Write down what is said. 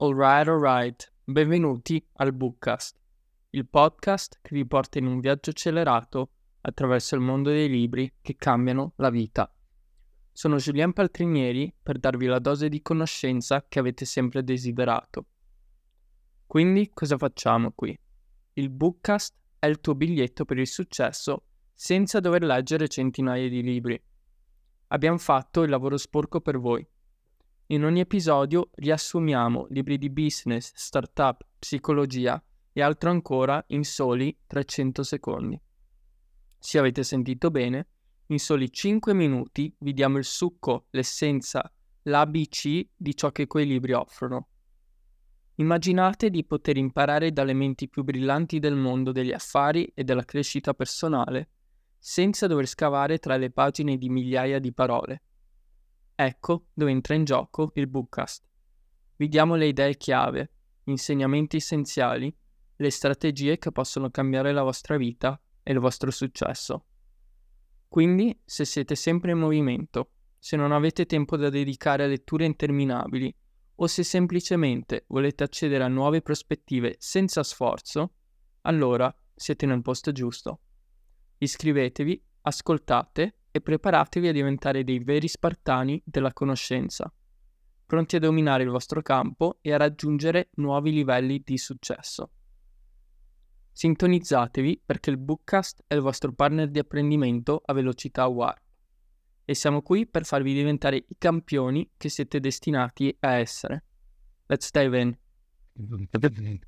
Alright, alright, benvenuti al Bookcast, il podcast che vi porta in un viaggio accelerato attraverso il mondo dei libri che cambiano la vita. Sono Julien Paltrinieri per darvi la dose di conoscenza che avete sempre desiderato. Quindi cosa facciamo qui? Il Bookcast è il tuo biglietto per il successo senza dover leggere centinaia di libri. Abbiamo fatto il lavoro sporco per voi in ogni episodio riassumiamo libri di business, startup, psicologia e altro ancora in soli 300 secondi. Se avete sentito bene, in soli 5 minuti vi diamo il succo, l'essenza, l'ABC di ciò che quei libri offrono. Immaginate di poter imparare dalle menti più brillanti del mondo degli affari e della crescita personale, senza dover scavare tra le pagine di migliaia di parole. Ecco dove entra in gioco il Bookcast. Vi diamo le idee chiave, gli insegnamenti essenziali, le strategie che possono cambiare la vostra vita e il vostro successo. Quindi, se siete sempre in movimento, se non avete tempo da dedicare a letture interminabili o se semplicemente volete accedere a nuove prospettive senza sforzo, allora siete nel posto giusto. Iscrivetevi, ascoltate e preparatevi a diventare dei veri spartani della conoscenza, pronti a dominare il vostro campo e a raggiungere nuovi livelli di successo. Sintonizzatevi perché il Bookcast è il vostro partner di apprendimento a velocità warp e siamo qui per farvi diventare i campioni che siete destinati a essere. Let's dive in.